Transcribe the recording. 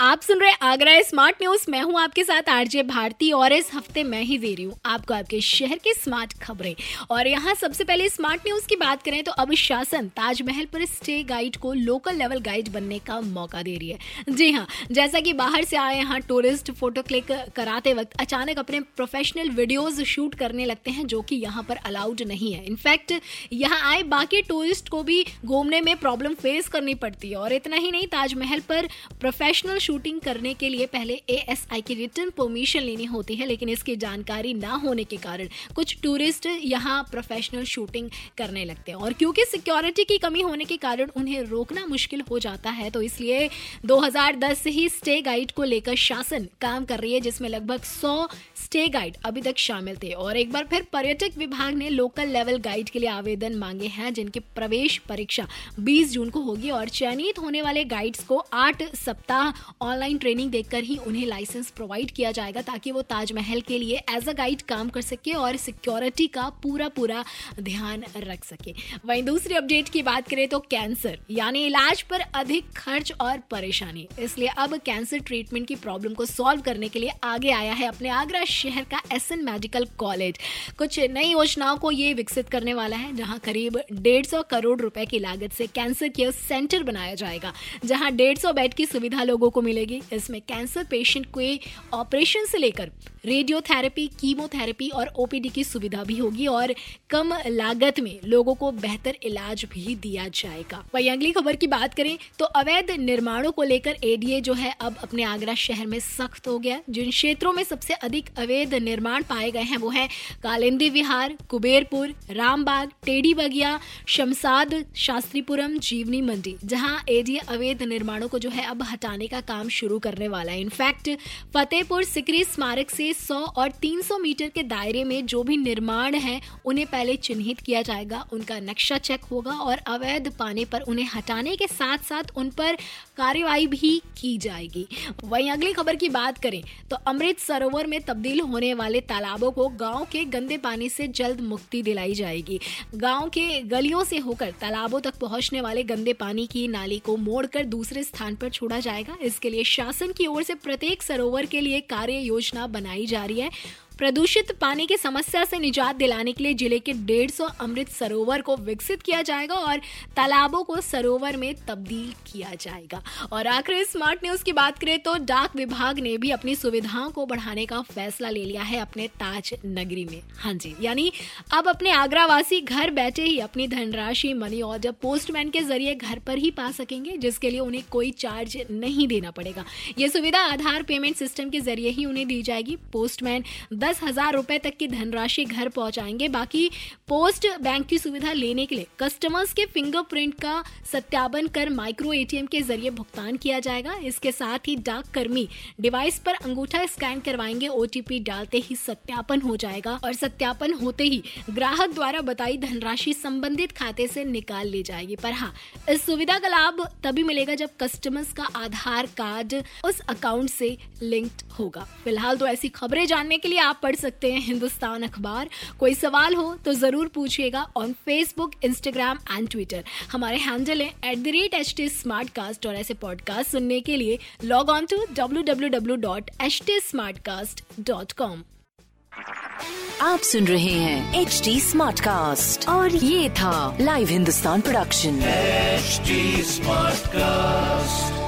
आप सुन रहे आगरा स्मार्ट न्यूज़ मैं हूँ आपके साथ आरजे भारती और इस हफ़्ते मैं ही दे रही हूँ आपको आपके शहर की स्मार्ट खबरें। और यहाँ सबसे पहले स्मार्ट न्यूज़ की बात करें तो अब शासन ताजमहल पर स्टे गाइड को लोकल लेवल गाइड बनने का मौका दे रही है। जी हाँ जैसा कि बाहर से आए यहाँ टूरिस्ट फ़ोटो क्लिक कराते वक्त अचानक अपने प्रोफेशनल वीडियोज़ शूट करने लगते हैं, जो कि यहाँ पर अलाउड नहीं है। इनफैक्ट यहाँ आए बाकी टूरिस्ट को भी घूमने में प्रॉब्लम फेस करनी पड़ती है। और इतना ही नहीं, ताजमहल पर प्रोफेशनल शूटिंग करने के लिए पहले एएसआई की रिटर्न परमिशन लेनी होती है, लेकिन इसकी जानकारी ना होने के कारण कुछ टूरिस्ट यहाँ प्रोफेशनल शूटिंग करने लगते हैं। और क्योंकि सिक्योरिटी की कमी होने के कारण उन्हें रोकना मुश्किल हो जाता है तो इसलिए 2010 से ही स्टे गाइड को लेकर शासन काम कर रही है, जिसमें लगभग 100 स्टे गाइड अभी तक शामिल थे। और एक बार फिर पर्यटक विभाग ने लोकल लेवल गाइड के लिए आवेदन मांगे हैं, जिनकी प्रवेश परीक्षा 20 जून को होगी, और चयनित होने वाले गाइड्स को आठ सप्ताह ऑनलाइन ट्रेनिंग देकर ही उन्हें लाइसेंस प्रोवाइड किया जाएगा ताकि वो ताजमहल के लिए एज अ गाइड काम कर सके और सिक्योरिटी का पूरा पूरा ध्यान रख सके। वहीं दूसरी अपडेट की बात करें तो कैंसर यानी इलाज पर अधिक खर्च और परेशानी। इसलिए अब कैंसर ट्रीटमेंट की प्रॉब्लम को सॉल्व करने के लिए आगे आया है अपने आगरा शहर का एसएन मेडिकल कॉलेज कुछ नई योजनाओं को ये विकसित करने वाला है, जहाँ करीब डेढ़ सौ करोड़ रुपए की लागत से कैंसर केयर सेंटर बनाया जाएगा, जहाँ डेढ़ सौ बेड की सुविधा लोगों को मिलेगी। इसमें कैंसर पेशेंट के ऑपरेशन से लेकर रेडियोथेरेपी, कीमोथेरेपी और ओपीडी की सुविधा भी होगी और कम लागत में लोगों को बेहतर इलाज भी दिया जाएगा। वही अगली खबर की बात करें तो अवैध निर्माणों को लेकर एडीए जो है अब अपने आगरा शहर में सख्त हो गया। जिन क्षेत्रों में सबसे अधिक अवैध निर्माण पाए गए हैं वो है कालिंदी विहार, कुबेरपुर, रामबाग टेडी बगिया शमसाद, शास्त्रीपुरम, जीवनी मंडी, जहाँ एडीए अवैध निर्माणों को जो है अब हटाने का काम शुरू करने वाला है। इनफैक्ट फतेहपुर सिकरी स्मारक से 100 और 300 मीटर के दायरे में जो भी निर्माण है, उन्हें पहले चिन्हित किया जाएगा। उनका नक्शा चेक होगा और अवैध पाने पर उन्हें हटाने के साथ साथ उन पर कार्यवाही भी की जाएगी। वहीं अगली खबर की बात करें तो अमृत सरोवर में तब्दील होने वाले तालाबों को गाँव के गंदे पानी से जल्द मुक्ति दिलाई जाएगी। गाँव के गलियों से होकर तालाबों तक पहुँचने वाले गंदे पानी की नाली को मोड़कर दूसरे स्थान पर छोड़ा जाएगा। इसके लिए शासन की ओर से प्रत्येक सरोवर के लिए कार्य योजना बनाई जा रही है। प्रदूषित पानी की समस्या से निजात दिलाने के लिए ज़िले के 150 अमृत सरोवर को विकसित किया जाएगा और तालाबों को सरोवर में तब्दील किया जाएगा। और आखिर स्मार्ट न्यूज़ की बात करें तो डाक विभाग ने भी अपनी सुविधाओं को बढ़ाने का फैसला ले लिया है अपने ताज नगरी में। हाँ जी, यानी अब अपने आगरा वासी घर बैठे ही अपनी धनराशि मनी ऑर्डर पोस्टमैन के ज़रिए घर पर ही पा सकेंगे, जिसके लिए उन्हें कोई चार्ज नहीं देना पड़ेगा। ये सुविधा आधार पेमेंट सिस्टम के ज़रिए ही उन्हें दी जाएगी। पोस्टमैन दस हज़ार रुपए तक की धनराशि घर पहुंचाएँगे। बाकी पोस्ट बैंक की सुविधा लेने के लिए कस्टमर्स के फिंगरप्रिंट का सत्यापन कर माइक्रो एटीएम के ज़रिए भुगतान किया जाएगा। इसके साथ ही डाक कर्मी डिवाइस पर अंगूठा स्कैन करवाएँगे। ओटीपी डालते ही सत्यापन हो जाएगा और सत्यापन होते ही ग्राहक द्वारा बताई धनराशि संबंधित खाते से निकाल ली जाएगी। पर हाँ इस सुविधा का लाभ तभी मिलेगा जब कस्टमर्स का आधार कार्ड उस अकाउंट से लिंक्ड होगा। फ़िलहाल तो ऐसी खबरें जानने के लिए आप पढ़ सकते हैं हिंदुस्तान अखबार। कोई सवाल हो तो ज़रूर पूछिएगा on Facebook Instagram and Twitter हमारे हैंडल है at the rate H T Smartcast और ऐसे पॉडकास्ट सुनने के लिए log on to W W W dot H T Smartcast dot com आप सुन रहे हैं एच टी स्मार्ट कास्ट और ये था live Hindustan production HD Smartcast.